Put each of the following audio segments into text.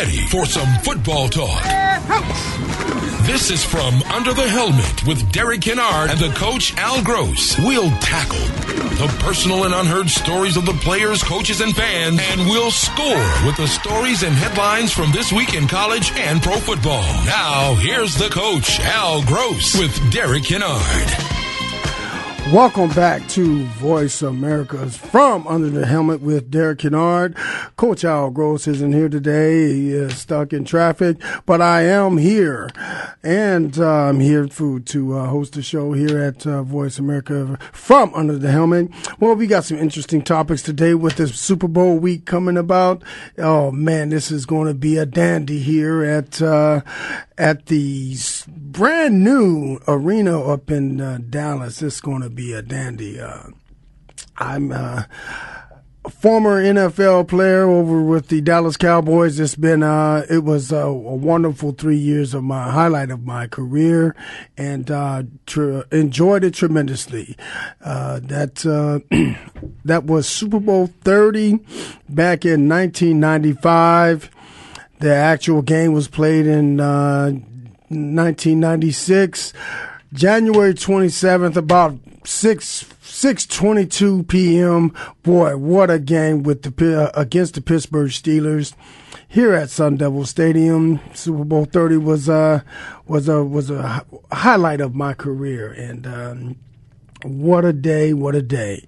Ready for some football talk? This is from Under the Helmet with Derek Kennard and the coach Al Gross. We'll tackle the personal and unheard stories of the players, coaches, and fans, and we'll score with the stories and headlines from this week in college and pro football. Now, here's the coach, Al Gross, with Derek Kennard. Welcome back to Voice America's From Under the Helmet with Derek Kennard. Coach Al Gross isn't here today. He is stuck in traffic, but I am here. And uh, I'm here to, to uh, host the show here at uh, Voice America From Under the Helmet. Well, we got some interesting topics today with this Super Bowl week coming about. Oh man, this is going to be a dandy here at, uh, at the brand new arena up in uh, Dallas. It's going to be a dandy. Uh, I'm uh, a former NFL player over with the Dallas Cowboys. It's been uh, it was a, a wonderful three years of my highlight of my career, and uh, tr- enjoyed it tremendously. Uh, that that was Super Bowl thirty back in 1995. The actual game was played in 1996, January 27th, about 6 6:22 p.m. Boy, what a game with the uh, against the Pittsburgh Steelers here at Sun Devil Stadium. Super Bowl 30 was uh was a was a highlight of my career and um, what a day, what a day.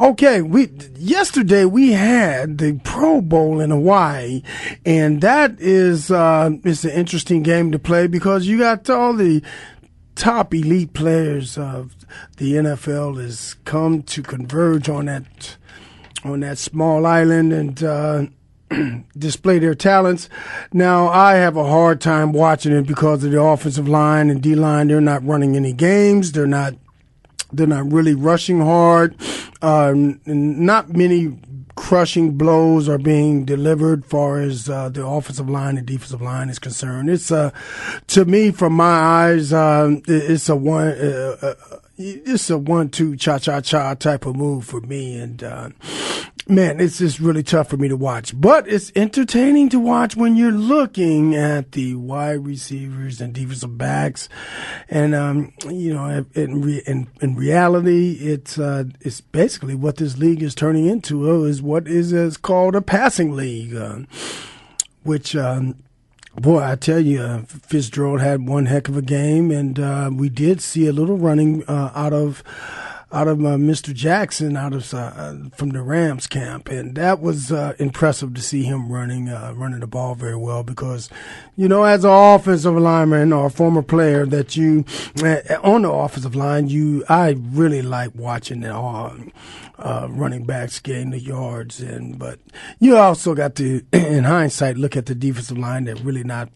Okay, we yesterday we had the Pro Bowl in Hawaii, and that is uh, it's an interesting game to play because you got all the top elite players of the NFL has come to converge on that on that small island and. Uh, display their talents. Now, I have a hard time watching it because of the offensive line and D line. They're not running any games. They're not they're not really rushing hard. Uh, not many crushing blows are being delivered far as uh, the offensive line and defensive line is concerned. It's uh, to me, from my eyes, um, it's a one. Uh, uh, it's a one-two cha-cha-cha type of move for me, and uh, man, it's just really tough for me to watch. But it's entertaining to watch when you're looking at the wide receivers and defensive backs. And, um, you know, in, in, in, reality, it's, uh, it's basically what this league is turning into is what is, is called a passing league, uh, which, um, Boy, I tell you, uh, Fitzgerald had one heck of a game, and uh, we did see a little running uh, out of out of uh, Mr. Jackson out of uh, from the Rams camp, and that was uh, impressive to see him running uh, running the ball very well because, you know, as an offensive lineman or a former player that you uh, on the offensive line, you I really like watching the uh, running backs gain the yards, and but you also got to, in hindsight, look at the defensive line that really not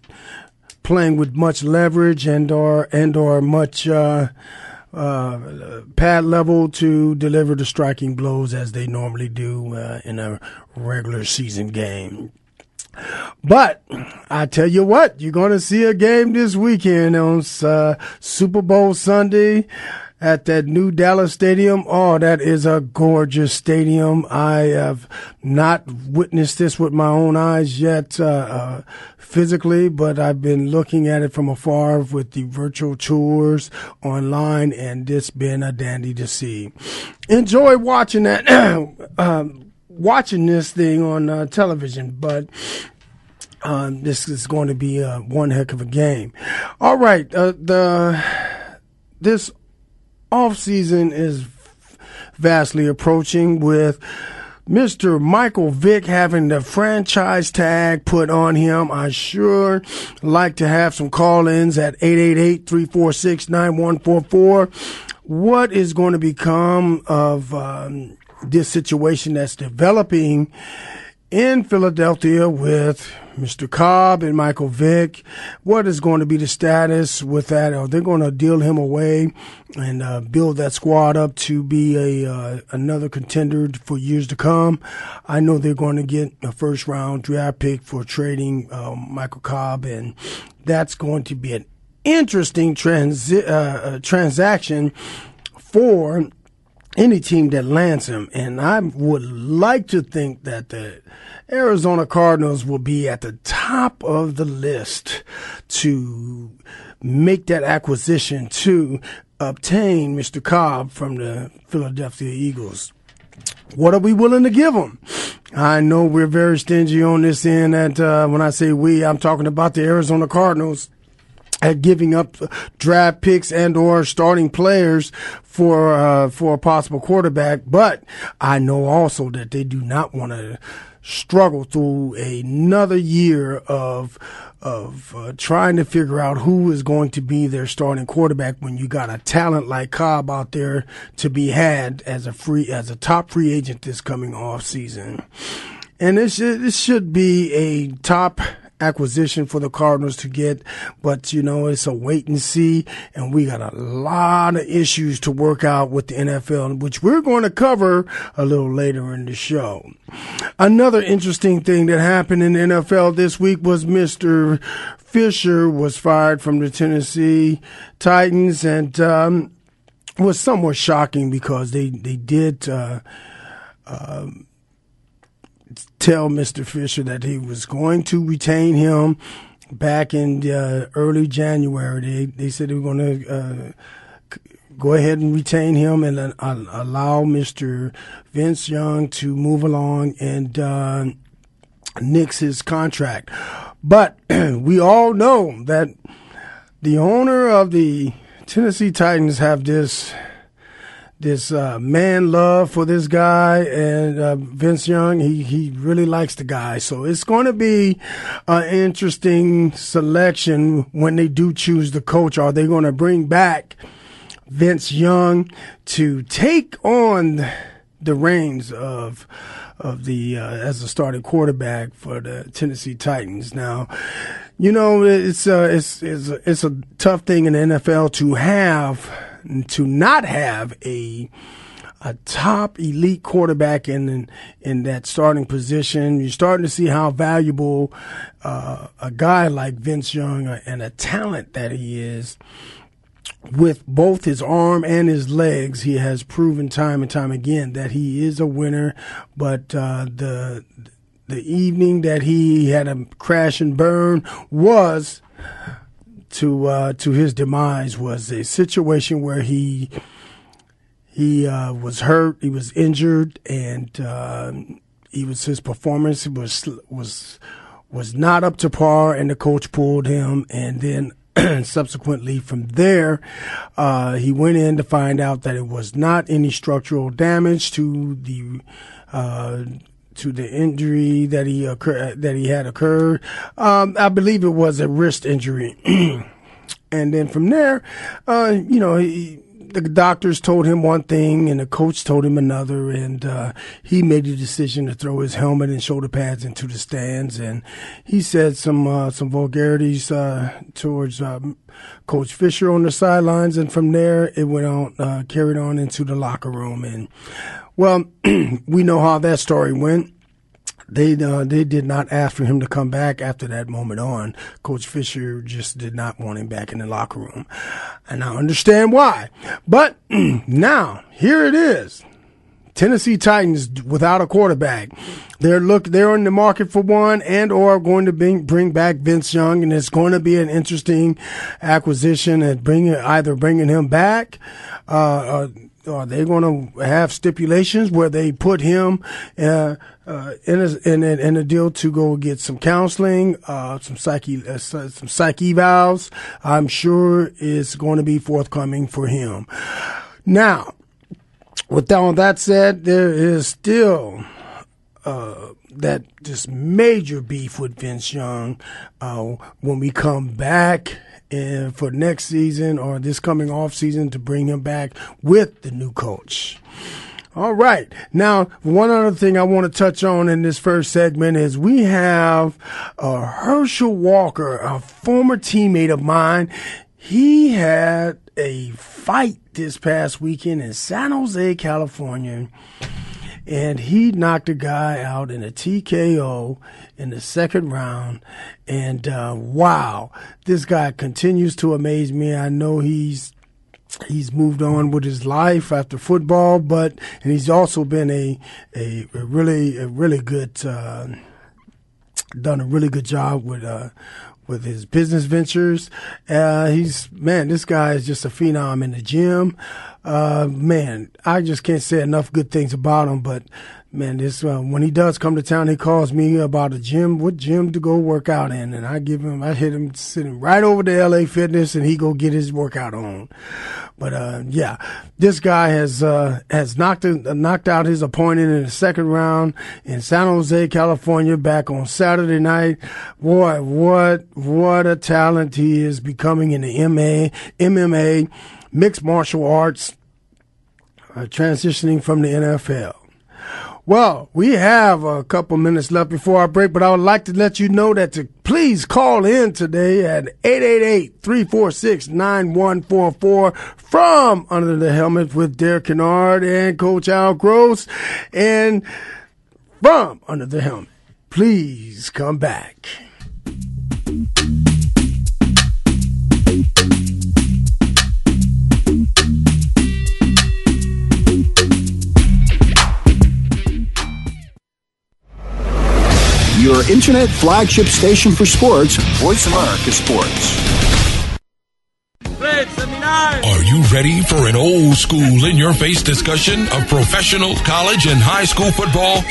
playing with much leverage and or and or much uh, pad level to deliver the striking blows as they normally do uh, in a regular season game. But I tell you what, you're going to see a game this weekend on uh, Super Bowl Sunday at that new Dallas stadium. Oh, that is a gorgeous stadium. I have not witnessed this with my own eyes yet, uh, uh, physically, but I've been looking at it from afar with the virtual tours online and it's been a dandy to see. Enjoy watching that, um, watching this thing on uh, television, but um, this is going to be uh, one heck of a game. All right, uh, the this off season is vastly approaching with Mr. Michael Vick having the franchise tag put on him. I sure like to have some call-ins at 888-346-9144. What is going to become of um, this situation that's developing in Philadelphia with Mr. Kolb and Michael Vick. What is going to be the status with that? Are they going to deal him away and uh, build that squad up to be a uh, another contender for years to come? I know they're going to get a first round draft pick for trading um, Michael Kolb, and that's going to be an interesting transi- uh, uh transaction for any team that lands him. And I would like to think that the Arizona Cardinals will be at the top of the list to make that acquisition to obtain Mr. Kolb from the Philadelphia Eagles. What are we willing to give them? I know we're very stingy on this end. And uh, when I say we, I'm talking about the Arizona Cardinals at giving up draft picks and or starting players for uh, for a possible quarterback. But I know also that they do not want to struggle through another year of of uh, trying to figure out who is going to be their starting quarterback when you got a talent like Kolb out there to be had as a free as a top free agent this coming off season. And this this should be a top acquisition for the Cardinals to get, but you know, it's a wait and see. And we got a lot of issues to work out with the NFL, which we're going to cover a little later in the show. Another interesting thing that happened in the NFL this week was Mr. Fisher was fired from the Tennessee Titans and, um, was somewhat shocking because they, they did, uh, um, tell Mr. Fisher that he was going to retain him back in uh, early January. They, they said they were going to uh, go ahead and retain him and uh, allow Mr. Vince Young to move along and uh, nix his contract. But we all know that the owner of the Tennessee Titans have this this uh, man love for this guy and uh, Vince Young. He he really likes the guy, so it's going to be an interesting selection when they do choose the coach. Are they going to bring back Vince Young to take on the reins of of the uh, as a starting quarterback for the Tennessee Titans? Now, you know it's uh, it's it's it's a tough thing in the NFL to have to not have a a top elite quarterback in in that starting position. You're starting to see how valuable uh, a guy like Vince Young uh, and a talent that he is. With both his arm and his legs, he has proven time and time again that he is a winner. But uh, the the evening that he had a crash and burn was to uh, to his demise was a situation where he he uh, was hurt, he was injured, and uh, he was his performance was was was not up to par, and the coach pulled him, and then. subsequently, from there, uh, he went in to find out that it was not any structural damage to the uh, to the injury that he occur- that he had occurred. Um, I believe it was a wrist injury, and then from there, uh, you know. He, the doctors told him one thing and the coach told him another, and uh, he made the decision to throw his helmet and shoulder pads into the stands. And he said some uh, some vulgarities uh, towards um, Coach Fisher on the sidelines, and from there it went on uh, carried on into the locker room. And well, we know how that story went. They uh, they did not ask for him to come back after that moment on. Coach Fisher just did not want him back in the locker room, and I understand why. But now here it is. Tennessee Titans without a quarterback. They're look they're in the market for one and or going to bring bring back Vince Young and it's going to be an interesting acquisition and bringing either bringing him back uh, uh are they going to have stipulations where they put him uh, uh, in, a, in, a, in a deal to go get some counseling, uh, some psyche, uh, some psych evals? I'm sure is going to be forthcoming for him. Now, with all that said, there is still uh, that just major beef with Vince Young. Uh, when we come back and for next season or this coming off season to bring him back with the new coach. All right. Now, one other thing I want to touch on in this first segment is we have uh, Herschel Walker, a former teammate of mine. He had a fight this past weekend in San Jose, California and he knocked a guy out in a TKO in the second round. And uh, wow, this guy continues to amaze me. I know he's he's moved on with his life after football, but and he's also been a a, a really a really good. Uh, done a really good job with uh, with his business ventures. Uh, he's man, this guy is just a phenom in the gym. Uh, man, I just can't say enough good things about him. But man, this uh, when he does come to town, he calls me about a gym, what gym to go work out in, and I give him, I hit him sitting right over to LA Fitness, and he go get his workout on. But uh, yeah, this guy has uh, has knocked knocked out his opponent in the second round in San Jose, California, back on Saturday night. Boy, what what a talent he is becoming in the MA, MMA, mixed martial arts, uh, transitioning from the NFL. Well, we have a couple minutes left before our break, but I would like to let you know that to please call in today at 888-346-9144 from Under the Helmet with Derek Kennard and Coach Al Gross and from Under the Helmet. Please come back. Your internet flagship station for sports, Voice America Sports. Are you ready for an old school in your face discussion of professional, college, and high school football?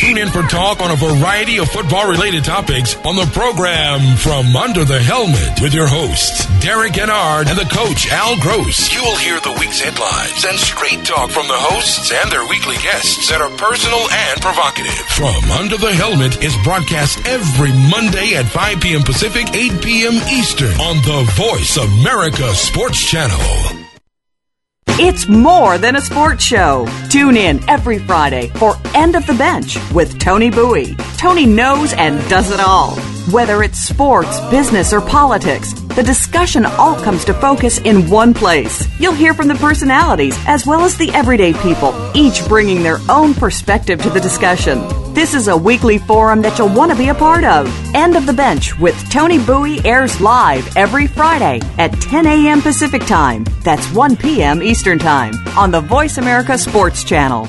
Tune in for talk on a variety of football related topics on the program From Under the Helmet with your hosts, Derek Kennard and the coach, Al Gross. You will hear the week's headlines and straight talk from the hosts and their weekly guests that are personal and provocative. From Under the Helmet is broadcast every Monday at 5 p.m. Pacific, 8 p.m. Eastern on the Voice America Sports Channel. It's more than a sports show. Tune in every Friday for End of the Bench with Tony Bowie. Tony knows and does it all. Whether it's sports, business, or politics, the discussion all comes to focus in one place. You'll hear from the personalities as well as the everyday people, each bringing their own perspective to the discussion. This is a weekly forum that you'll want to be a part of. End of the Bench with Tony Bowie airs live every Friday at 10 a.m. Pacific Time. That's 1 p.m. Eastern Time on the Voice America Sports Channel.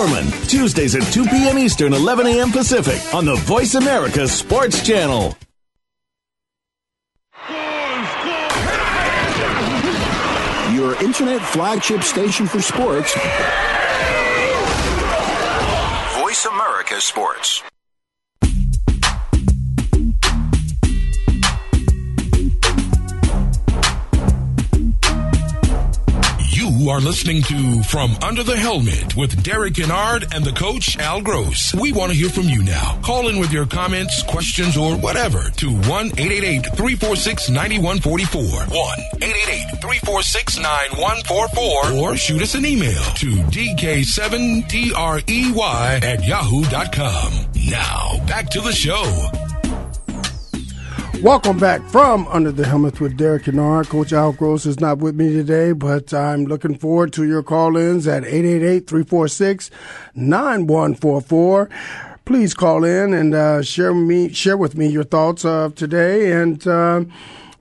Tuesdays at 2 p.m. Eastern, 11 a.m. Pacific on the Voice America Sports Channel. Your internet flagship station for sports, Voice America Sports. Are listening to From Under the Helmet with Derek Kennard and the coach, Al Gross. We want to hear from you now. Call in with your comments, questions, or whatever to 1 888 346 9144. 1 888 346 9144. Or shoot us an email to dk7trey at yahoo.com. Now, back to the show. Welcome back from Under the Helmet with Derek Kennard. Coach Al Gross is not with me today, but I'm looking forward to your call ins at 888 346 9144. Please call in and uh, share me share with me your thoughts of today. And uh,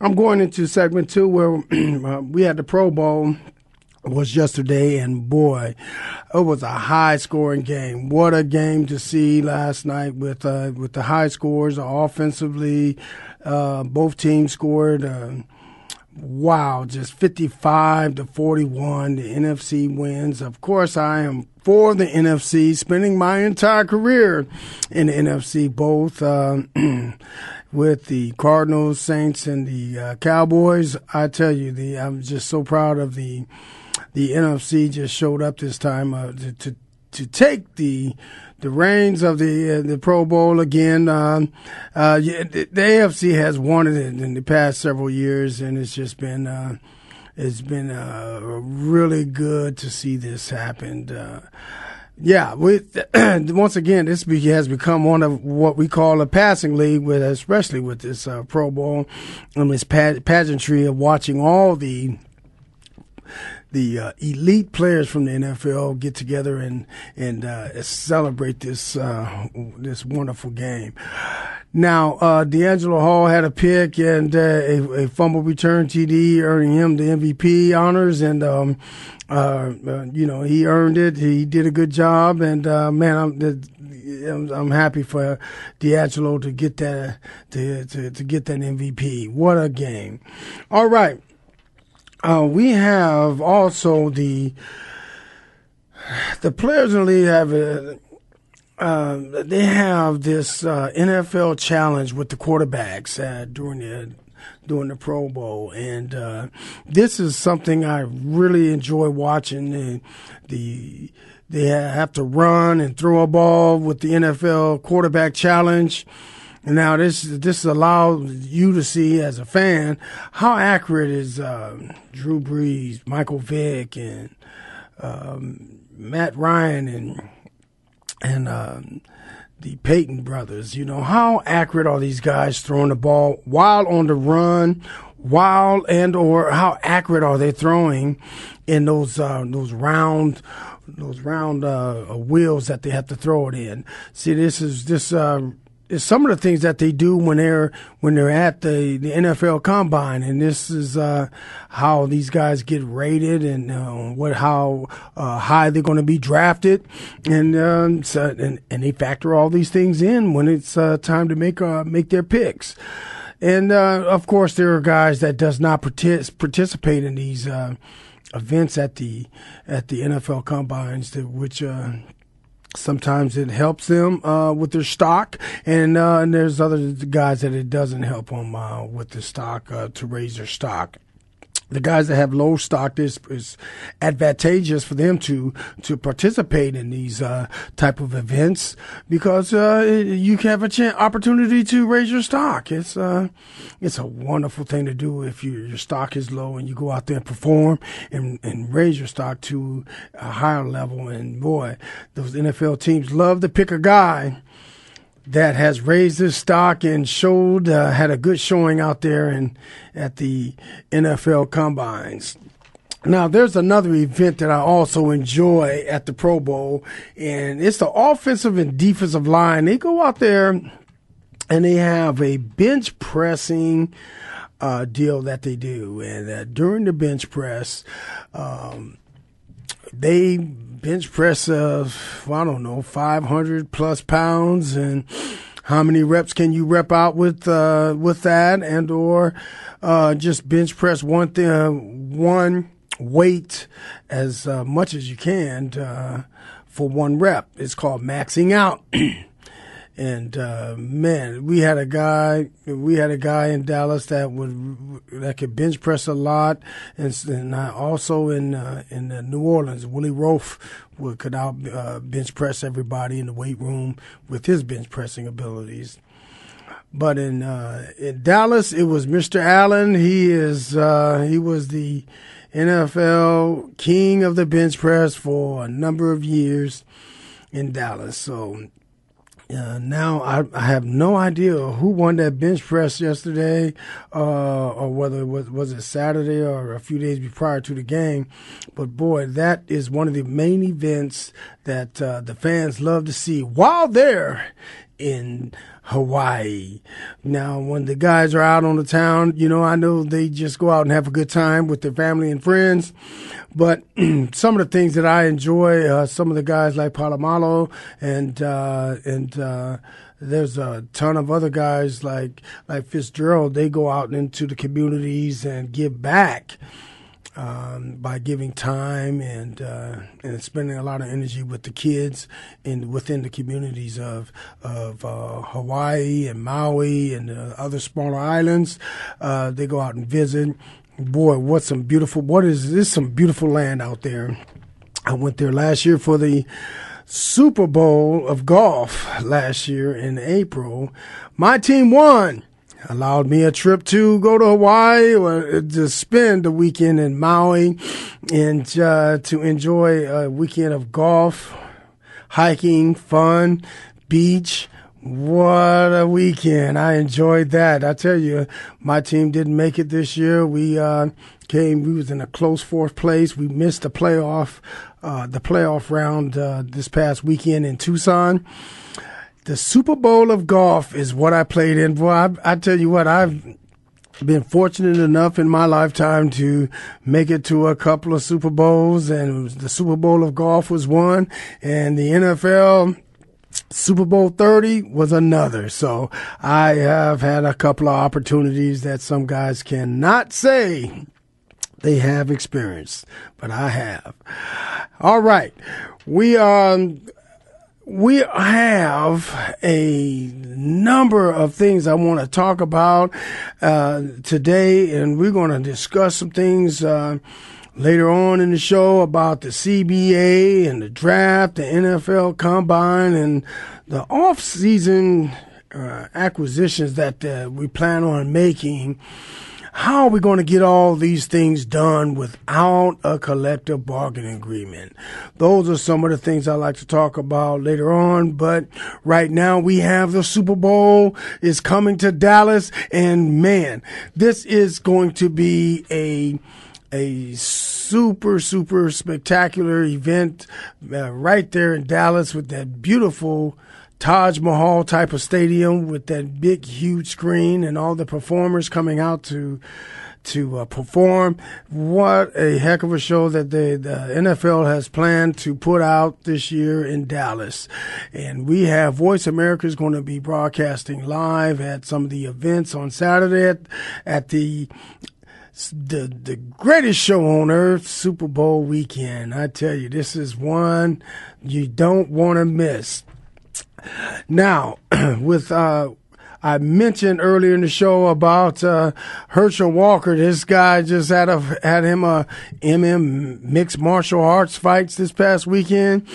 I'm going into segment two where uh, we had the Pro Bowl was yesterday, and boy, it was a high scoring game. What a game to see last night with uh, with the high scores offensively. Uh, both teams scored. Uh, wow, just 55 to 41. The NFC wins. Of course, I am for the NFC, spending my entire career in the NFC, both uh, with the Cardinals, Saints, and the uh, Cowboys. I tell you, the I'm just so proud of the the NFC. Just showed up this time uh, to, to to take the the reins of the uh, the Pro Bowl again. Um, uh, the, the, AFC has wanted it in the past several years, and it's just been uh, it's been uh, really good to see this happen. Uh, yeah, we, once again, this has become one of what we call a passing league, with especially with this uh, Pro Bowl and this pageantry of watching all the the uh, elite players from the NFL get together and and uh, celebrate this uh, this wonderful game. Now, uh, DeAngelo Hall had a pick and uh, a, a, fumble return TD, earning him the MVP honors, and um, uh, you know he earned it. He did a good job, and man, I'm. I'm, I'm happy for DeAngelo to get that to, to to get that MVP. What a game! All right, uh, we have also the the players in the league have a, uh, they have this uh, NFL challenge with the quarterbacks uh, during the during the Pro Bowl, and uh, this is something I really enjoy watching. The they have to run and throw a ball with the NFL quarterback challenge. Now this this allows you to see as a fan how accurate is uh, Drew Brees, Michael Vick, and um, Matt Ryan and and uh, the Peyton brothers. You know how accurate are these guys throwing the ball while on the run, while and or how accurate are they throwing in those uh, those round those round uh, wheels that they have to throw it in. See, this is this uh, some of the things that they do when they're when they're at the, the NFL Combine, and this is uh, how these guys get rated and uh, what how uh, high they're going to be drafted, and, um, so, and and they factor all these things in when it's uh, time to make uh, make their picks. And uh, of course, there are guys that does not partic- participate in these events at the at the NFL combines, that, which Sometimes it helps them uh, with their stock, and, uh, and there's other guys that it doesn't help them uh, with the stock uh, to raise their stock the guys that have low stock, is advantageous for them to to participate in these uh, type of events because uh, you have a chance, opportunity to raise your stock. It's uh, it's a wonderful thing to do if you, your stock is low and you go out there and perform and, and raise your stock to a higher level. And boy, those NFL teams love to pick a guy that has raised his stock and showed uh, had a good showing out there and at the NFL combines. Now, there's another event that I also enjoy at the Pro Bowl, and it's the offensive and defensive line. They go out there and they have a bench pressing uh, deal that they do, and uh, during the bench press, um, they bench press of well, I don't know 500 plus pounds and how many reps can you rep out with uh, with that? And or uh, just bench press one thing uh, one weight as uh, much as you can uh, for one rep. It's called maxing out And uh, man, we had a guy, we had a guy in Dallas that would that could bench press a lot, and, and also in uh, in New Orleans, Willie Roaf would could out uh, bench press everybody in the weight room with his bench pressing abilities. But in uh, in Dallas, it was Mr. Allen. He is uh, he was the NFL king of the bench press for a number of years in Dallas. So uh, now I, I, have no idea who won that bench press yesterday, uh, or whether it was was it Saturday or a few days prior to the game. But boy, that is one of the main events that uh, the fans love to see while they're in Hawaii. Now, when the guys are out on the town, you know, I know they just go out and have a good time with their family and friends. But some of the things that I enjoy, uh, some of the guys like Polamalu and uh, and uh, there's a ton of other guys like like Fitzgerald. They go out into the communities and give back um, by giving time and uh, and spending a lot of energy with the kids in within the communities of of uh, Hawaii and Maui and other smaller islands. Uh, they go out and visit. Boy, what some beautiful! What is this? Some beautiful land out there. I went there last year for the Super Bowl of golf last year in April. My team won allowed me a trip to go to Hawaii or to spend the weekend in Maui and uh, to enjoy a weekend of golf, hiking, fun, beach. What a weekend. I enjoyed that. I tell you, my team didn't make it this year. We uh, came, we was in a close fourth place. We missed the playoff, uh, the playoff round uh, this past weekend in Tucson the Super Bowl of golf is what I played in. Boy, I, I tell you what, I've been fortunate enough in my lifetime to make it to a couple of Super Bowls, and the Super Bowl of golf was one, and the NFL. Super Bowl 30 was another. So I have had a couple of opportunities that some guys cannot say they have experienced, but I have. All right. We, um, we have a number of things I want to talk about uh, today, and we're going to discuss some things uh, later on in the show about the CBA and the draft, the NFL Combine, and the off-season uh, acquisitions that uh, we plan on making how are we going to get all these things done without a collective bargaining agreement? Those are some of the things I like to talk about later on. But right now we have the Super Bowl is coming to Dallas and man, this is going to be a a super super spectacular event uh, right there in Dallas with that beautiful Taj Mahal type of stadium with that big, huge screen and all the performers coming out to to uh, perform. What a heck of a show that the, the NFL has planned to put out this year in Dallas. And we have Voice America is going to be broadcasting live at some of the events on Saturday at, at the the the greatest show on earth, Super Bowl weekend. I tell you, this is one you don't want to miss. Now, with uh, I mentioned earlier in the show about uh, Herschel Walker. This guy just had a had him a MM mixed martial arts fights this past weekend.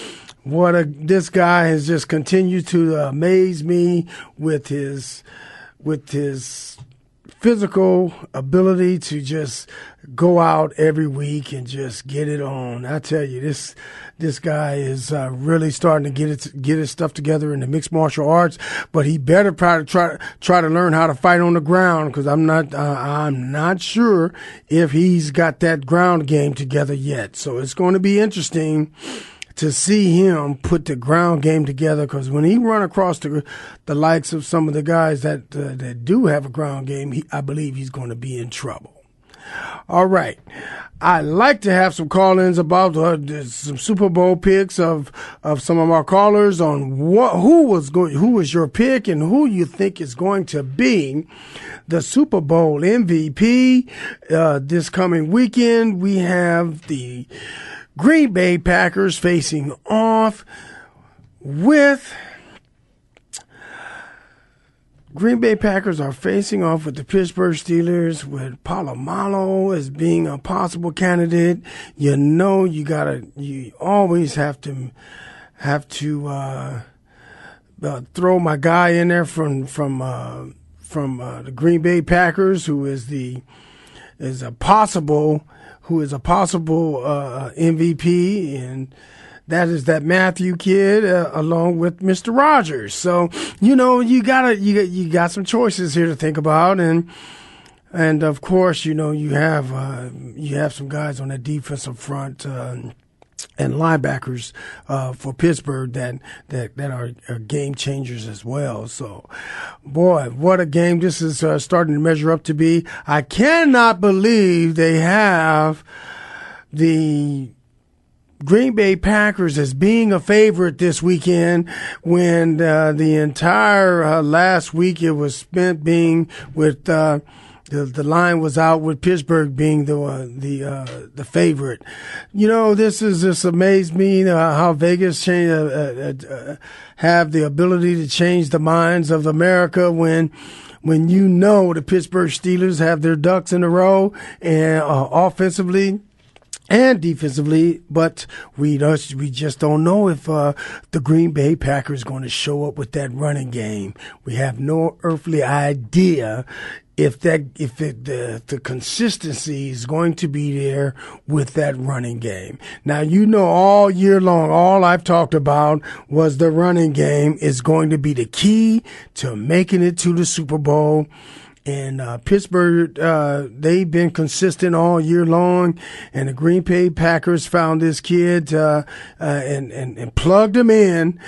What a this guy has just continued to amaze me with his with his physical ability to just go out every week and just get it on. I tell you, this this guy is uh, really starting to get it get his stuff together in the mixed martial arts. But he better try to try try to learn how to fight on the ground because I'm not uh, I'm not sure if he's got that ground game together yet. So it's going to be interesting to see him put the ground game together because when he run across the the likes of some of the guys that uh, that do have a ground game, he, I believe he's going to be in trouble. All right. I like to have some call-ins about uh, some Super Bowl picks of of some of our callers on what who was going who was your pick and who you think is going to be the Super Bowl MVP uh, this coming weekend. We have the Green Bay Packers facing off with Green Bay Packers are facing off with the Pittsburgh Steelers with Polamalu as being a possible candidate. You know, you gotta, you always have to, have to, uh, uh, throw my guy in there from, from, uh, from, uh, the Green Bay Packers, who is the, is a possible, who is a possible, uh, MVP and, that is that Matthew kid uh, along with Mr. Rodgers. So you know you gotta you you got some choices here to think about, and and of course you know you have uh, you have some guys on that defensive front. Uh, and linebackers uh, for Pittsburgh that that that are, are, game changers as well. So, boy, what a game this is uh, starting to measure up to be. I cannot believe they have the Green Bay Packers as being a favorite this weekend when uh, the entire uh, last week it was spent being with uh, the the line was out with Pittsburgh being the uh, the uh, the favorite. You know, this is just amazed me uh, how Vegas change, uh, have the ability to change the minds of America when when you know the Pittsburgh Steelers have their ducks in a row and offensively and defensively, but we just, we just don't know if uh, the Green Bay Packers going to show up with that running game. We have no earthly idea if that if it, the the consistency is going to be there with that running game. Now you know all year long, all I've talked about was the running game is going to be the key to making it to the Super Bowl. And uh, Pittsburgh, uh, they've been consistent all year long. And the Green Bay Packers found this kid uh, uh and, and, and plugged him in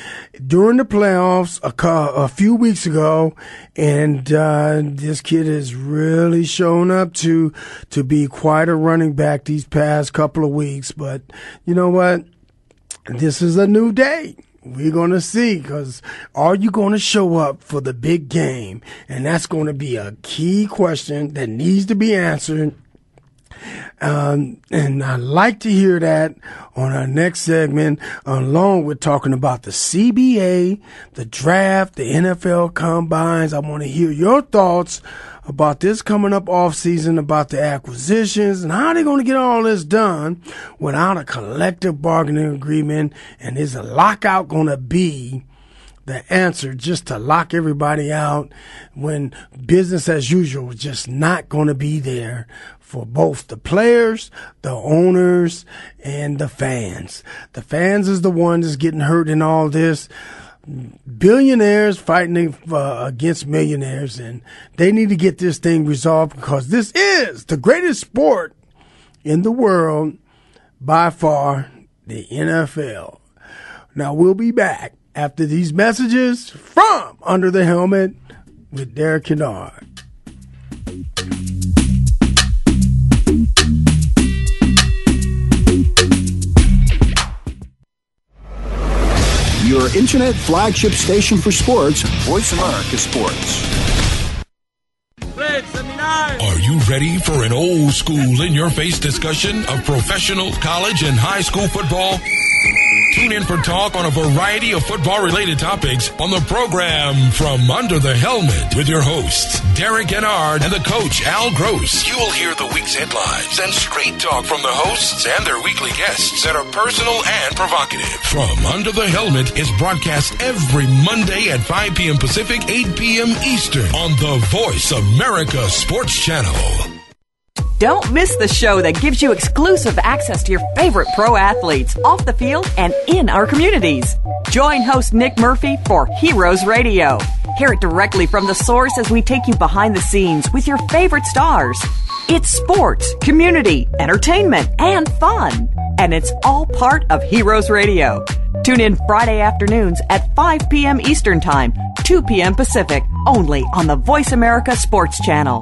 during the playoffs a, a few weeks ago. And uh, this kid has really shown up to to be quite a running back these past couple of weeks. But you know what? This is a new day we're going to see because are you going to show up for the big game? And that's going to be a key question that needs to be answered. Um, and I'd like to hear that on our next segment, along with talking about the CBA, the draft, the NFL combines. I want to hear your thoughts about this coming up off season, about the acquisitions and how they're going to get all this done without a collective bargaining agreement. And is a lockout going to be the answer just to lock everybody out when business as usual is just not going to be there for both the players, the owners, and the fans. The fans is the one that's getting hurt in all this billionaires fighting uh, against millionaires, and they need to get this thing resolved because this is the greatest sport in the world by far, the NFL. Now we'll be back after these messages from Under the Helmet with Derek Kennard. Your internet flagship station for sports, Voice America Sports. Are you ready for an old school in your face discussion of professional, college, and high school football? Tune in for talk on a variety of football related topics on the program From Under the Helmet with your hosts, Derek Kennard and the coach, Al Gross. You will hear the week's headlines and straight talk from the hosts and their weekly guests that are personal and provocative. From Under the Helmet is broadcast every Monday at 5 p.m. Pacific, 8 p.m. Eastern on the Voice America Sports Channel. Don't miss the show that gives you exclusive access to your favorite pro athletes off the field and in our communities. Join host Nick Murphy for Heroes Radio. Hear it directly from the source as we take you behind the scenes with your favorite stars. It's sports, community, entertainment, and fun. And it's all part of Heroes Radio. Tune in Friday afternoons at 5 p.m. Eastern Time, 2 p.m. Pacific, only on the Voice America Sports Channel.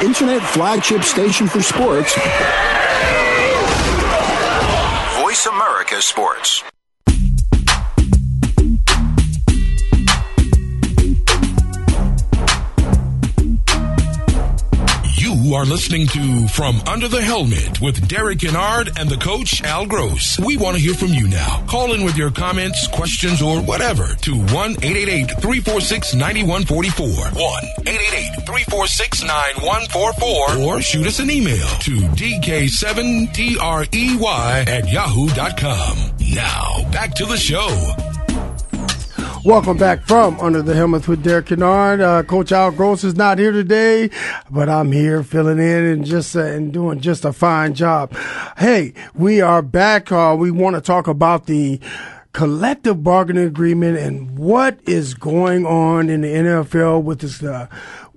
Your internet flagship station for sports. Voice America Sports. You are listening to From Under the Helmet with Derek Kennard and the coach Al Gross. We want to hear from you now. Call in with your comments, questions, or whatever to 1 888 346 9144. 1 888 346 9144. Or shoot us an email to DK7TREY at yahoo.com. Now, back to the show. Welcome back from Under the Helmet with Derek Kennard. Uh, Coach Al Gross is not here today, but I'm here filling in and just uh, and doing just a fine job. Hey, we are back. Uh, we want to talk about the collective bargaining agreement and what is going on in the NFL with this, uh,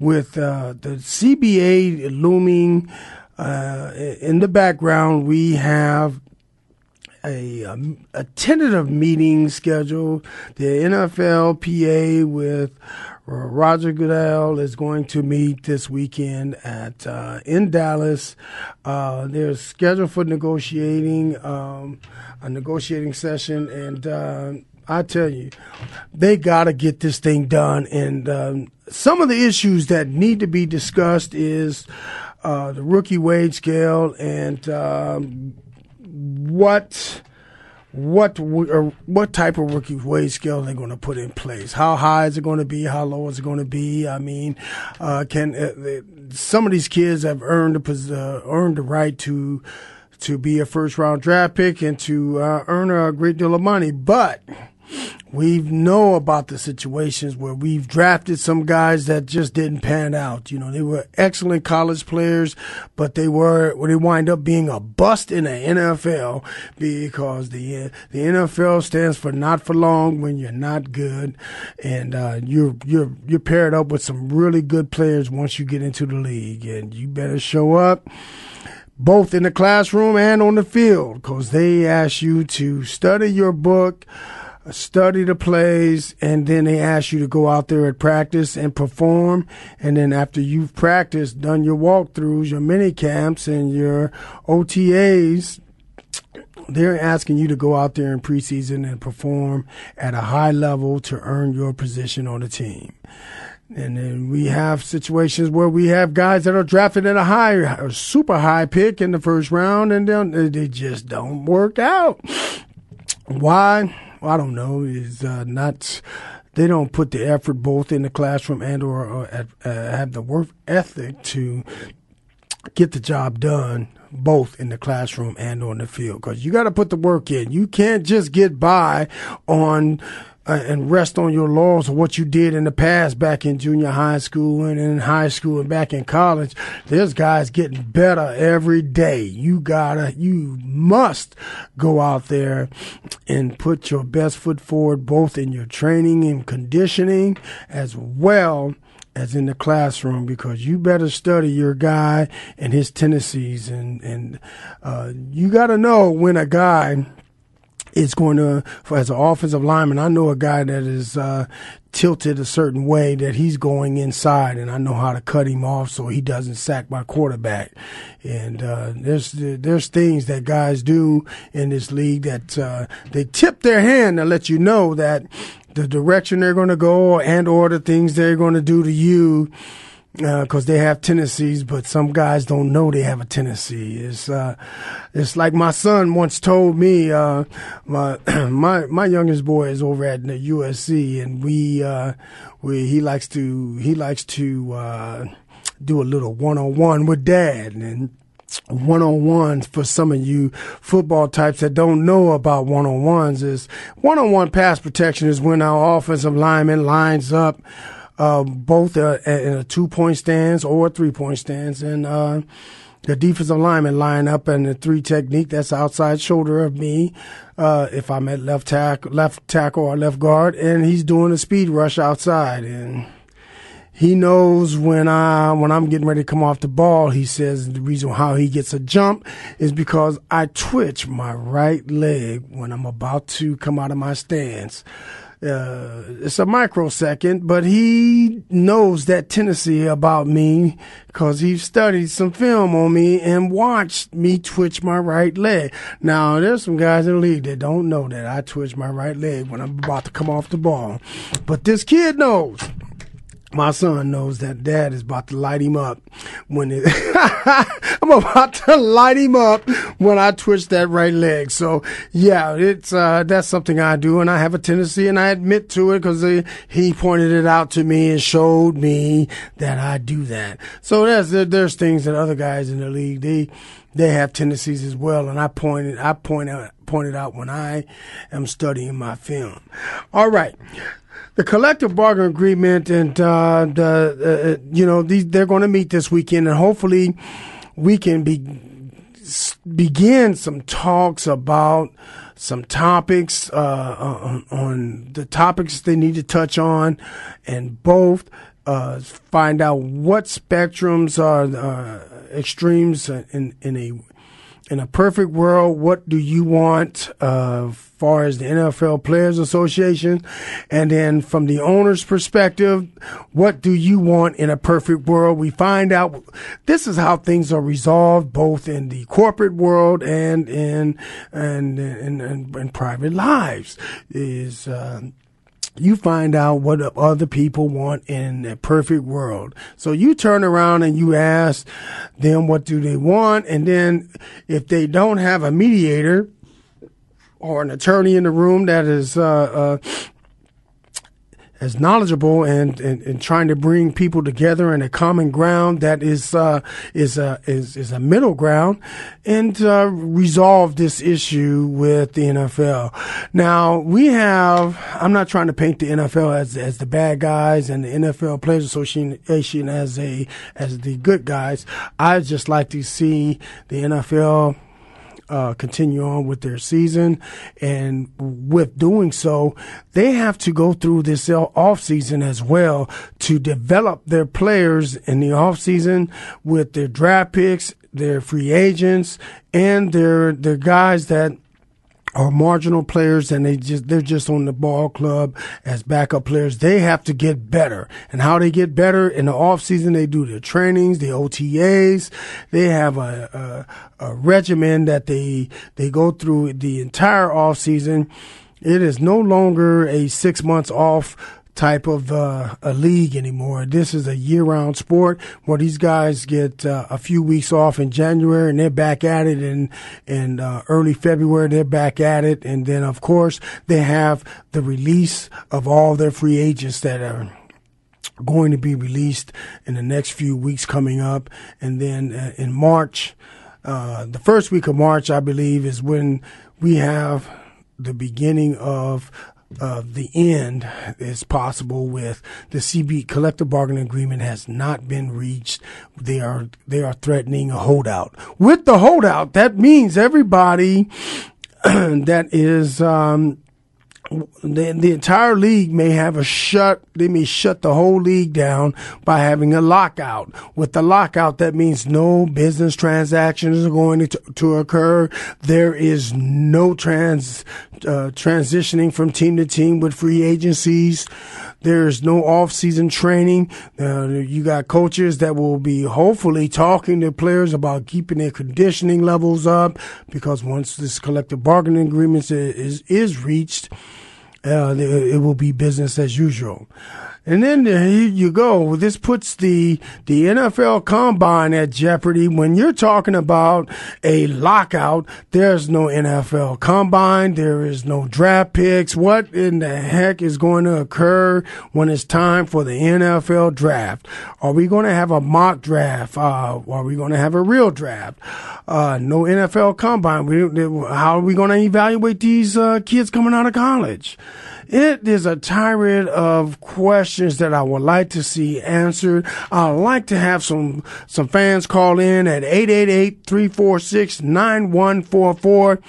with uh, the CBA looming uh, in the background. We have a, um, a tentative meeting scheduled. The NFLPA with Roger Goodell is going to meet this weekend at uh, in Dallas. Uh, they're scheduled for negotiating um, a negotiating session, and uh, I tell you, they got to get this thing done. And um, some of the issues that need to be discussed is uh, the rookie wage scale and um, what what what type of rookie wage scale they're they going to put in place? How high is it going to be? How low is it going to be? I mean, uh, can uh, some of these kids have earned a, uh, earned the right to to be a first round draft pick and to uh, earn a great deal of money, but we know about the situations where we've drafted some guys that just didn't pan out. You know, they were excellent college players, but they were they wind up being a bust in the NFL because the the NFL stands for not for long when you're not good, and uh, you're you're you're paired up with some really good players once you get into the league, and you better show up both in the classroom and on the field because they ask you to study your book study the plays, and then they ask you to go out there at practice and perform. And then after you've practiced, done your walkthroughs, your mini camps, and your OTAs, they're asking you to go out there in preseason and perform at a high level to earn your position on the team. And then we have situations where we have guys that are drafted at a high, a super high pick in the first round, and then they just don't work out. Why? I don't know, is uh, not. They don't put the effort both in the classroom and or, or uh, have the work ethic to get the job done both in the classroom and on the field because you got to put the work in. You can't just get by on and rest on your laurels of what you did in the past back in junior high school and in high school and back in college. There's guys getting better every day. You gotta, you must go out there and put your best foot forward, both in your training and conditioning as well as in the classroom because you better study your guy and his tendencies and and uh, you got to know when a guy is going to, for, as an offensive lineman, I know a guy that is uh, tilted a certain way that he's going inside, and I know how to cut him off so he doesn't sack my quarterback. And uh, there's there's things that guys do in this league that uh, they tip their hand to let you know that the direction they're going to go and or the things they're going to do to you because uh, they have tendencies, but some guys don't know they have a tendency. It's uh, it's like my son once told me. Uh, my my my youngest boy is over at the USC, and we uh, we he likes to he likes to uh, do a little one on one with dad and one on ones for some of you football types that don't know about one on ones is one on one pass protection is when our offensive lineman lines up uh, both uh, in a two point stance or a three point stance. And uh, the defensive lineman line up in the three technique. That's outside shoulder of me. Uh, if I'm at left tackle, left tackle or left guard, and he's doing a speed rush outside, and he knows when I when I'm getting ready to come off the ball. He says the reason how he gets a jump is because I twitch my right leg when I'm about to come out of my stance uh, it's a microsecond, but he knows that tendency about me because he studied some film on me and watched me twitch my right leg. Now, there's some guys in the league that don't know that I twitch my right leg when I'm about to come off the ball, but this kid knows. My son knows that dad is about to light him up when it, I'm about to light him up when I twitch that right leg. So yeah, it's, uh, that's something I do and I have a tendency and I admit to it because he pointed it out to me and showed me that I do that. So there's, there's things that other guys in the league, they, they have tendencies as well. And I pointed, I point out, pointed out when I am studying my film. All right the collective bargaining agreement and uh, the uh, you know these they're going to meet this weekend and hopefully we can be begin some talks about some topics uh, on, on, the topics they need to touch on and both uh, find out what spectrums are uh, extremes in in a in a perfect world, what do you want uh, far as the NFL Players Association? And then from the owner's perspective, what do you want in a perfect world? We find out this is how things are resolved both in the corporate world and in and in, in, in private lives. Is uh, you find out what other people want in a perfect world. So you turn around and you ask them what do they want. And then if they don't have a mediator or an attorney in the room that is, uh, uh, as knowledgeable and, and, and, trying to bring people together in a common ground that is uh, is a is, is a middle ground and uh, resolve this issue with the NFL. Now we have. I'm not trying to paint the NFL as as the bad guys and the NFL Players Association as a as the good guys. I just like to see the NFL uh, continue on with their season. And with doing so, they have to go through this off season as well to develop their players in the off season with their draft picks, their free agents, and their, their guys that are marginal players and they just they're just on the ball club as backup players. They have to get better. And how they get better in the off season they do their trainings the otas they have a, a, a regimen that they they go through the entire off season. It is no longer a six months off type of uh, a league anymore. This is a year-round sport where these guys get uh, a few weeks off in January and they're back at it in in uh, early February. They're back at it, and then of course they have the release of all their free agents that are going to be released in the next few weeks coming up, and then uh, in March. Uh, the first week of March, I believe, is when we have the beginning of uh, the end is possible with the CB collective bargaining agreement has not been reached. They are they are threatening a holdout. With the holdout, that means everybody that is um, the, the entire league may have a shut, they may shut the whole league down by having a lockout. With the lockout, that means no business transactions are going to, to occur. There is no trans, uh, transitioning from team to team with free agencies. There's no off-season training. Uh, you got coaches that will be hopefully talking to players about keeping their conditioning levels up because once this collective bargaining agreement is, is, is reached, uh, it will be business as usual. And then here you go. This puts the, the NFL combine at jeopardy. When you're talking about a lockout, there's no NFL combine. There is no draft picks. What in the heck is going to occur when it's time for the NFL draft? Are we going to have a mock draft? Uh, are we going to have a real draft? Uh, no NFL combine. We, how are we going to evaluate these uh, kids coming out of college? It is a tirade of questions that I would like to see answered. I'd like to have some, some fans call in at 888-346-9144.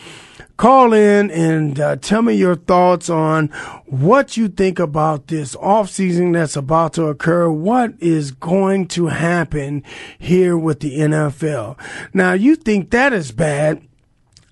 Call in and uh, tell me your thoughts on what you think about this off season that's about to occur. What is going to happen here with the NFL? Now, you think that is bad.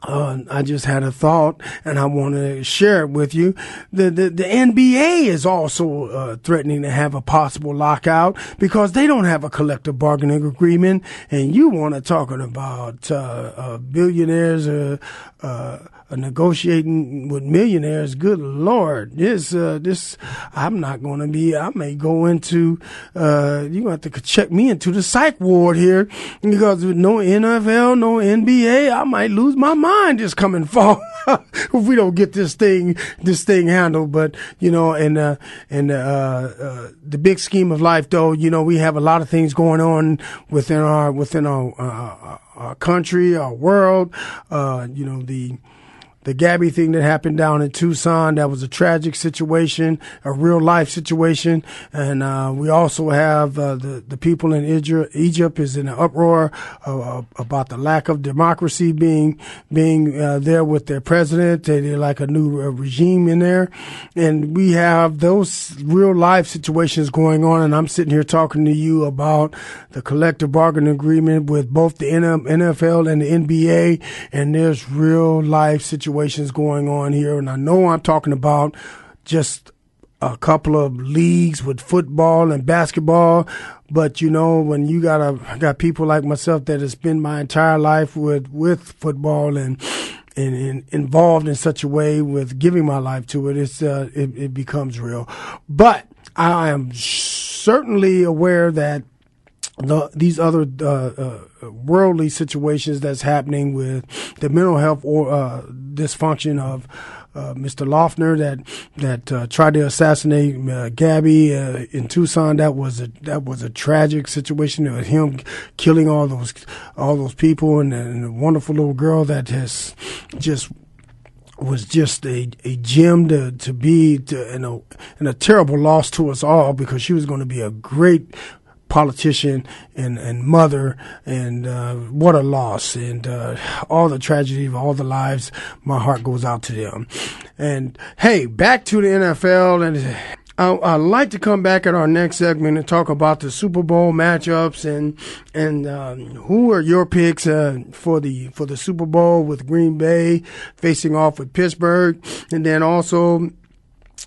Uh, I just had a thought and I want to share it with you. The, the, the NBA is also uh, threatening to have a possible lockout because they don't have a collective bargaining agreement. And you want to talk about uh, uh billionaires uh, uh, negotiating with millionaires. Good Lord, this uh, this I'm not going to be. I may go into. Uh, you going to have to check me into the psych ward here because with no NFL, no NBA, I might lose my mind this coming fall if we don't get this thing this thing handled. But you know, and uh, and uh, uh, the big scheme of life, though, you know, we have a lot of things going on within our within our, uh, our country, our world. Uh, you know, the the Gabby thing that happened down in Tucson. That was a tragic situation, a real life situation. And uh, we also have uh, the the people in Egypt, Egypt is in an uproar uh, about the lack of democracy being being uh, there with their president. They're like a new uh, regime in there, and we have those real life situations going on. And I'm sitting here talking to you about the collective bargaining agreement with both the NFL and the NBA, and there's real life situations situations going on here, and I know I'm talking about just a couple of leagues with football and basketball. But you know, when you got a got people like myself that has spent my entire life with with football and and, and, involved in such a way with giving my life to it, it's uh, it, it becomes real. But I am certainly aware that the, these other uh, uh, worldly situations that's happening with the mental health or uh, dysfunction of uh, Mr. Loughner that that uh, tried to assassinate uh, Gabby in Tucson. That was a that was a tragic situation. It was him killing all those all those people and, and wonderful little girl that has just was just a, a gem to, to be to, and, a, and a terrible loss to us all because she was going to be a great politician and, and mother, and uh, what a loss. And uh, all the tragedy of all the lives, my heart goes out to them. And hey, back to the NFL. And I, would like to come back at our next segment and talk about the Super Bowl matchups and and um, who are your picks uh, for the for the Super Bowl with Green Bay facing off with Pittsburgh, and then also.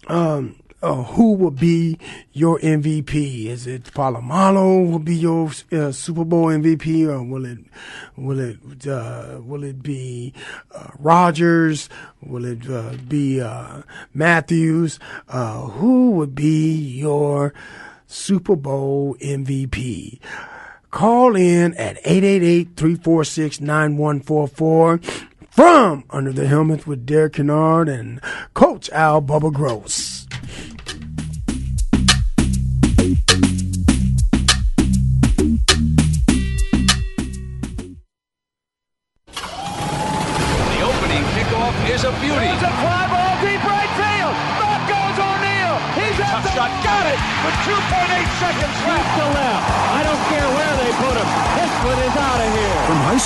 Um, uh, who will be your MVP? Is it Polamalu will be your uh, Super Bowl MVP, or will it will it uh, will it be uh, Rodgers? Will it uh, be uh, Matthews? who would be your Super Bowl MVP? Call in at 888-346-9144 from Under the Helmet with Derek Kennard and Coach Al Bubba Gross.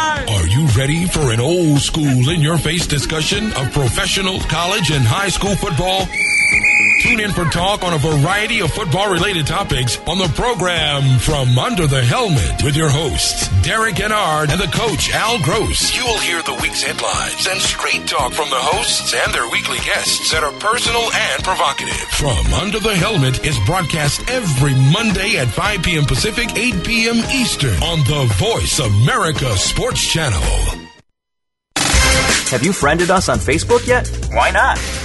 Are you ready for an old school in your face discussion of professional, college, and high school football? Tune in for talk on a variety of football related topics on the program From Under the Helmet with your hosts, Derek Kennard and the coach, Al Gross. You will hear the week's headlines and straight talk from the hosts and their weekly guests that are personal and provocative. From Under the Helmet is broadcast every Monday at 5 p.m. Pacific, 8 p.m. Eastern on the Voice America Sports Channel. Have you friended us on Facebook yet? Why not?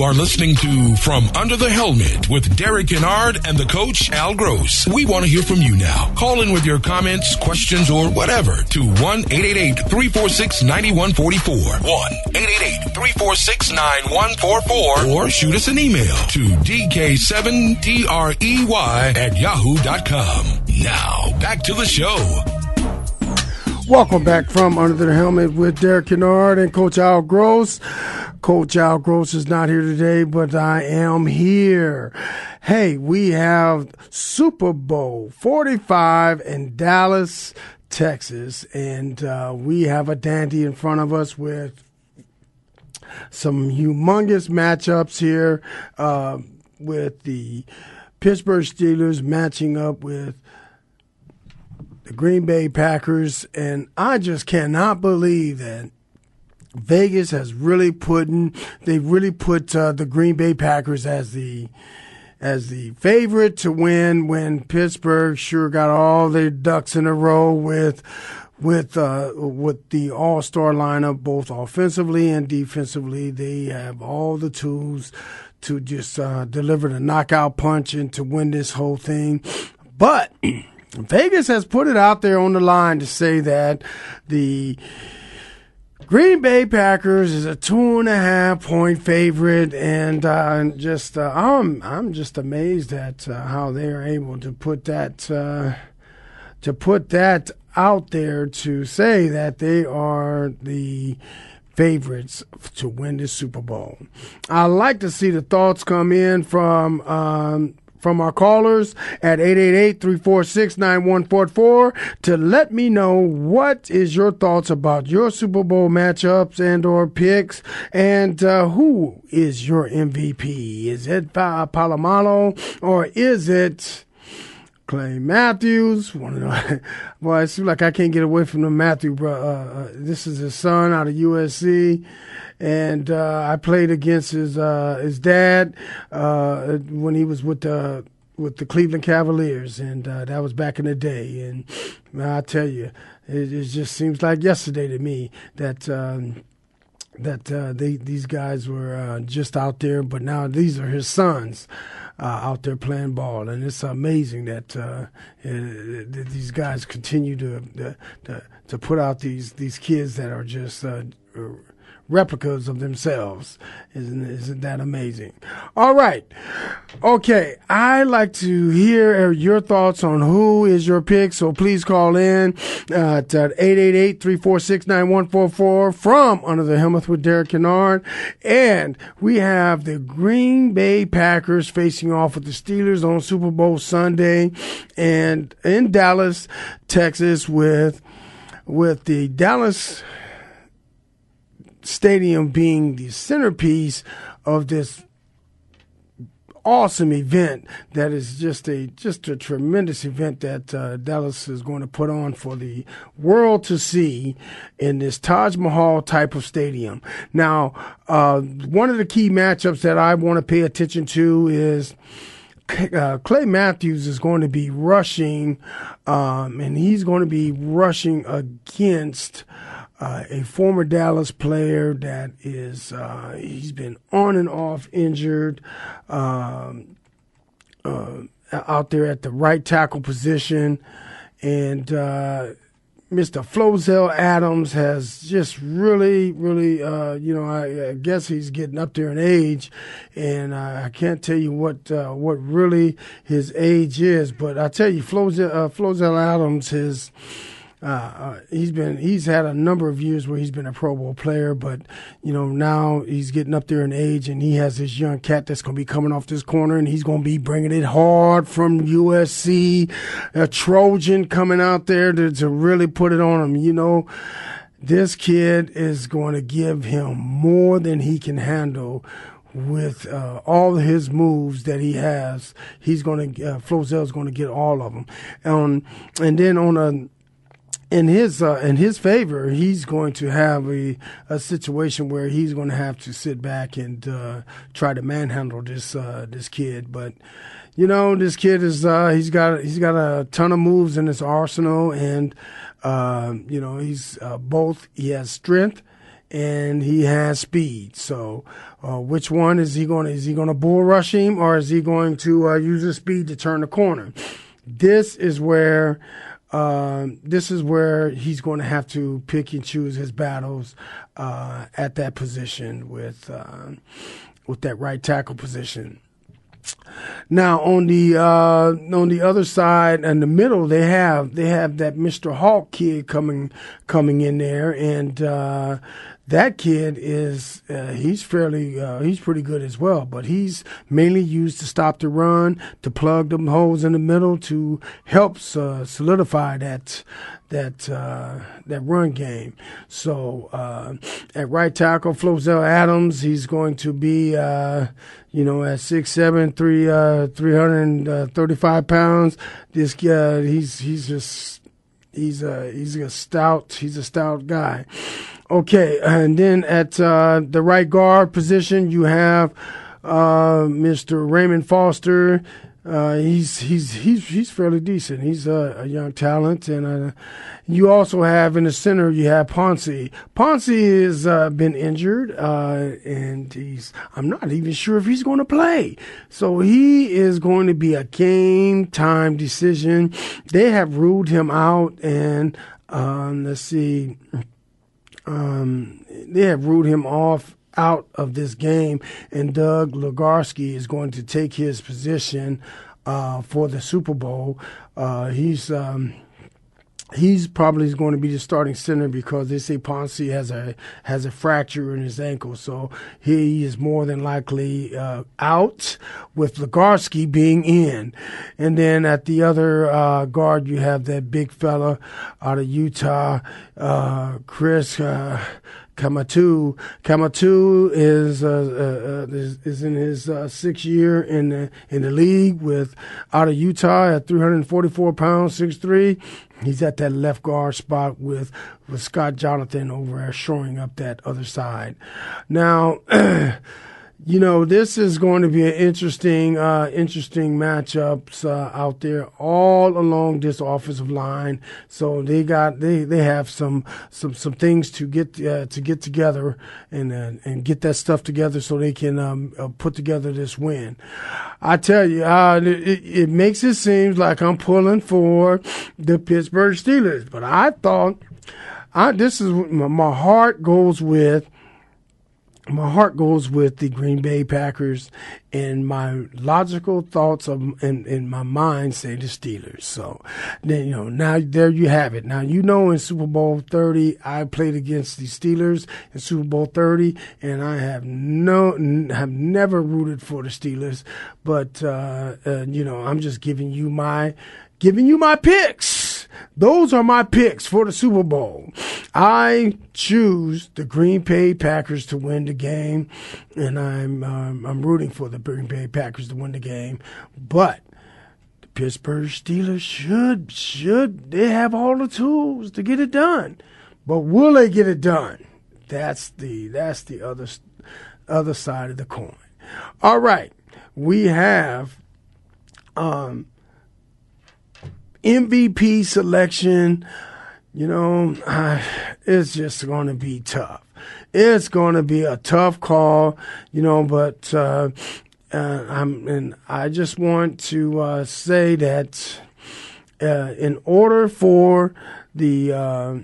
You are listening to From Under the Helmet with Derek Kennard and the coach Al Gross. We want to hear from you now. Call in with your comments, questions, or whatever to 1 346 9144. 1 346 9144. Or shoot us an email to dk7drey at yahoo.com. Now, back to the show. Welcome back from Under the Helmet with Derek Kennard and Coach Al Gross. Coach Al Gross is not here today, but I am here. Hey, we have Super Bowl 45 in Dallas, Texas, and uh, we have a dandy in front of us with some humongous matchups here uh, with the Pittsburgh Steelers matching up with the Green Bay Packers, and I just cannot believe that Vegas has really put in, they've really put uh, the Green Bay Packers as the as the favorite to win when Pittsburgh sure got all their ducks in a row with with uh, with the All Star lineup, both offensively and defensively. They have all the tools to just uh, deliver the knockout punch and to win this whole thing. But Vegas has put it out there on the line to say that the Green Bay Packers is a two and a half point favorite, and uh, just uh, I'm I'm just amazed at uh, how they are able to put that uh, to put that out there to say that they are the favorites to win the Super Bowl. I like to see the thoughts come in from um, from our callers at 888-346-9144 to let me know what is your thoughts about your Super Bowl matchups and or picks and uh, who is your MVP? Is it Polamalu or is it Clay Matthews? One of the, boy, it seems like I can't get away from the Matthew, bro. Uh, uh, this is his son out of USC and uh, I played against his uh, his dad uh, when he was with the with the Cleveland Cavaliers, and uh, that was back in the day. And I tell you, it, it just seems like yesterday to me that. Um, that uh, they these guys were uh, just out there, but now these are his sons Uh, out there playing ball, and it's amazing that uh, eh, these guys continue to, to to put out these these kids that are just uh, replicas of themselves. Isn't, isn't that amazing? All right. Okay. I like to hear your thoughts on who is your pick. So please call in uh, at 888-346-9144 from Under the Helmet with Derek Kennard. And we have the Green Bay Packers facing off with the Steelers on Super Bowl Sunday and in Dallas, Texas with with the Dallas Stadium being the centerpiece of this awesome event that is just a just a tremendous event that uh, Dallas is going to put on for the world to see in this Taj Mahal type of stadium. Now, uh, one of the key matchups that I want to pay attention to is. Uh, Clay Matthews is going to be rushing, um, and he's going to be rushing against uh, a former Dallas player that is uh, he's been on and off injured um, uh, out there at the right tackle position, and uh, Mr. Flozell Adams has just really, really, uh, you know, I, I, guess he's getting up there in age, and I can't tell you what what really his age is, but I tell you, Flozell, Flozell Adams has uh, uh, he's been he's had a number of years where he's been a Pro Bowl player, but you know now he's getting up there in age, and he has this young cat that's going to be coming off this corner, and he's going to be bringing it hard from USC, a Trojan coming out there to, to really put it on him. You know, this kid is going to give him more than he can handle with uh, all his moves that he has, he's going to uh, Flozell's going to get all of them. Um, and then on a in his uh, in his favor, he's going to have a, a situation where he's going to have to sit back and uh, try to manhandle this uh, this kid. But you know, this kid is uh, he's got he's got a ton of moves in his arsenal, and uh, you know he's uh, both he has strength and he has speed. So, uh, which one is he going? to Is he going to bull rush him, or is he going to uh, use his speed to turn the corner? This is where. Uh, this is where he's going to have to pick and choose his battles uh, at that position with uh, with that right tackle position. Now on the uh, on the other side in the middle, they have they have that Mr. Hawk kid coming coming in there, and uh, that kid is uh, he's fairly uh, he's pretty good as well, but he's mainly used to stop the run, to plug them holes in the middle, to help uh, solidify that that uh, that run game. So uh, at right tackle, Flozell Adams, he's going to be uh, you know at six seven three three hundred thirty five pounds. This guy, he's he's just he's a he's a stout he's a stout guy. Okay, and then at uh, the right guard position, you have uh, Mr. Raymond Foster. Uh, he's he's he's he's fairly decent. He's a, a young talent, and uh, you also have in the center you have Pouncey. Pouncey has uh, been injured, uh, and he's I'm not even sure if he's going to play. So he is going to be a game time decision. They have ruled him out, and um, let's see um, they have ruled him off out of this game, and Doug Legursky is going to take his position uh, for the Super Bowl. Uh, he's um, he's probably going to be the starting center because they say Pouncey has a has a fracture in his ankle, so he is more than likely uh, out, with Legursky being in. And then at the other uh, guard, you have that big fella out of Utah, uh, Chris. Kemoeatu. Kemoeatu is, uh, uh, is, is in his uh, sixth year in the in the league with out of Utah at 344 pounds, six three. He's at that left guard spot with with Scott Jonathan over there shoring up that other side. Now. you know, this is going to be an interesting, uh, interesting matchups uh, out there all along this offensive line. So they got they they have some some some things to get uh, to get together and uh, and get that stuff together so they can um, uh, put together this win. I tell you, uh, it, it makes it seem like I'm pulling for the Pittsburgh Steelers, but I thought I this is my, my heart goes with my heart goes with the Green Bay Packers, and my logical thoughts of in, my mind say the Steelers. So then you know now there you have it. Now you know in Super Bowl thirty I played against the Steelers in Super Bowl thirty, and I have no have never rooted for the Steelers, but uh, uh, you know I'm just giving you my giving you my picks. Those are my picks for the Super Bowl. I choose the Green Bay Packers to win the game, and I'm um, I'm rooting for the Green Bay Packers to win the game. But the Pittsburgh Steelers should should they have all the tools to get it done, but will they get it done? That's the that's the other other side of the coin. All right, we have um, MVP selection, you know, uh, it's just going to be tough. It's going to be a tough call, you know, but uh, uh, I'm, and I just want to uh, say that uh, in order for the uh,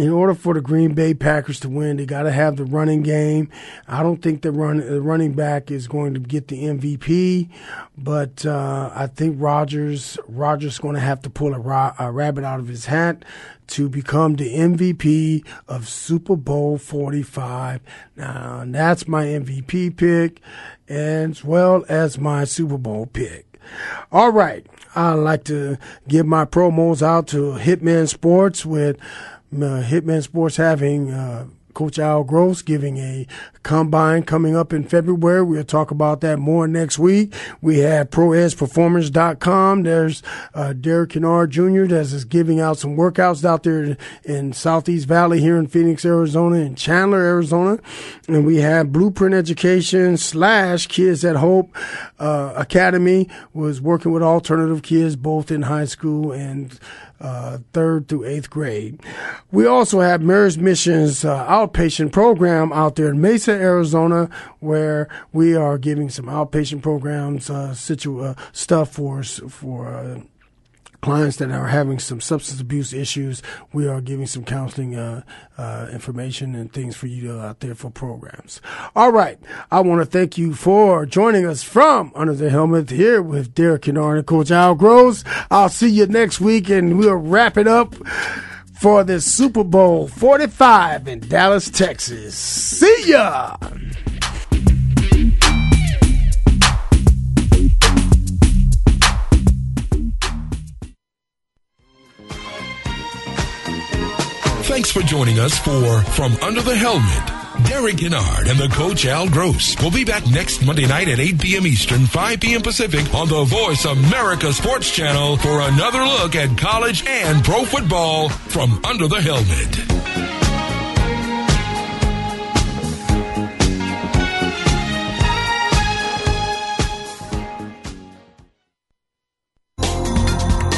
in order for the Green Bay Packers to win, they got to have the running game. I don't think the run the running back is going to get the MVP, but uh, I think Rodgers Rodgers going to have to pull a, a rabbit out of his hat to become the MVP of Super Bowl 45. Now, that's my MVP pick as well as my Super Bowl pick. All right. I'd like to give my promos out to Hitman Sports with uh, Hitman Sports having uh, Coach Al Gross giving a combine coming up in February. We'll talk about that more next week. We have ProEdgePerformance.com. There's uh, Derek Kennard Jr. that is giving out some workouts out there in Southeast Valley here in Phoenix, Arizona and Chandler, Arizona. And we have Blueprint Education slash Kids at Hope uh, Academy was working with alternative kids both in high school and uh, third through eighth grade. We also have Mary's Mission's uh, outpatient program out there in Mesa, Arizona, where we are giving some outpatient programs, uh, situ- uh, stuff for us, for uh, clients that are having some substance abuse issues, we are giving some counseling uh, uh, information and things for you to, out there for programs. All right. I want to thank you for joining us from Under the Helmet here with Derek Kennard and Coach Al Gross. I'll see you next week and we'll wrap it up for the Super Bowl 45 in Dallas, Texas. See ya! Thanks for joining us for From Under the Helmet. Derek Kennard and the coach Al Gross will be back next Monday night at 8 p.m. Eastern, 5 p.m. Pacific on the Voice America Sports Channel for another look at college and pro football from Under the Helmet.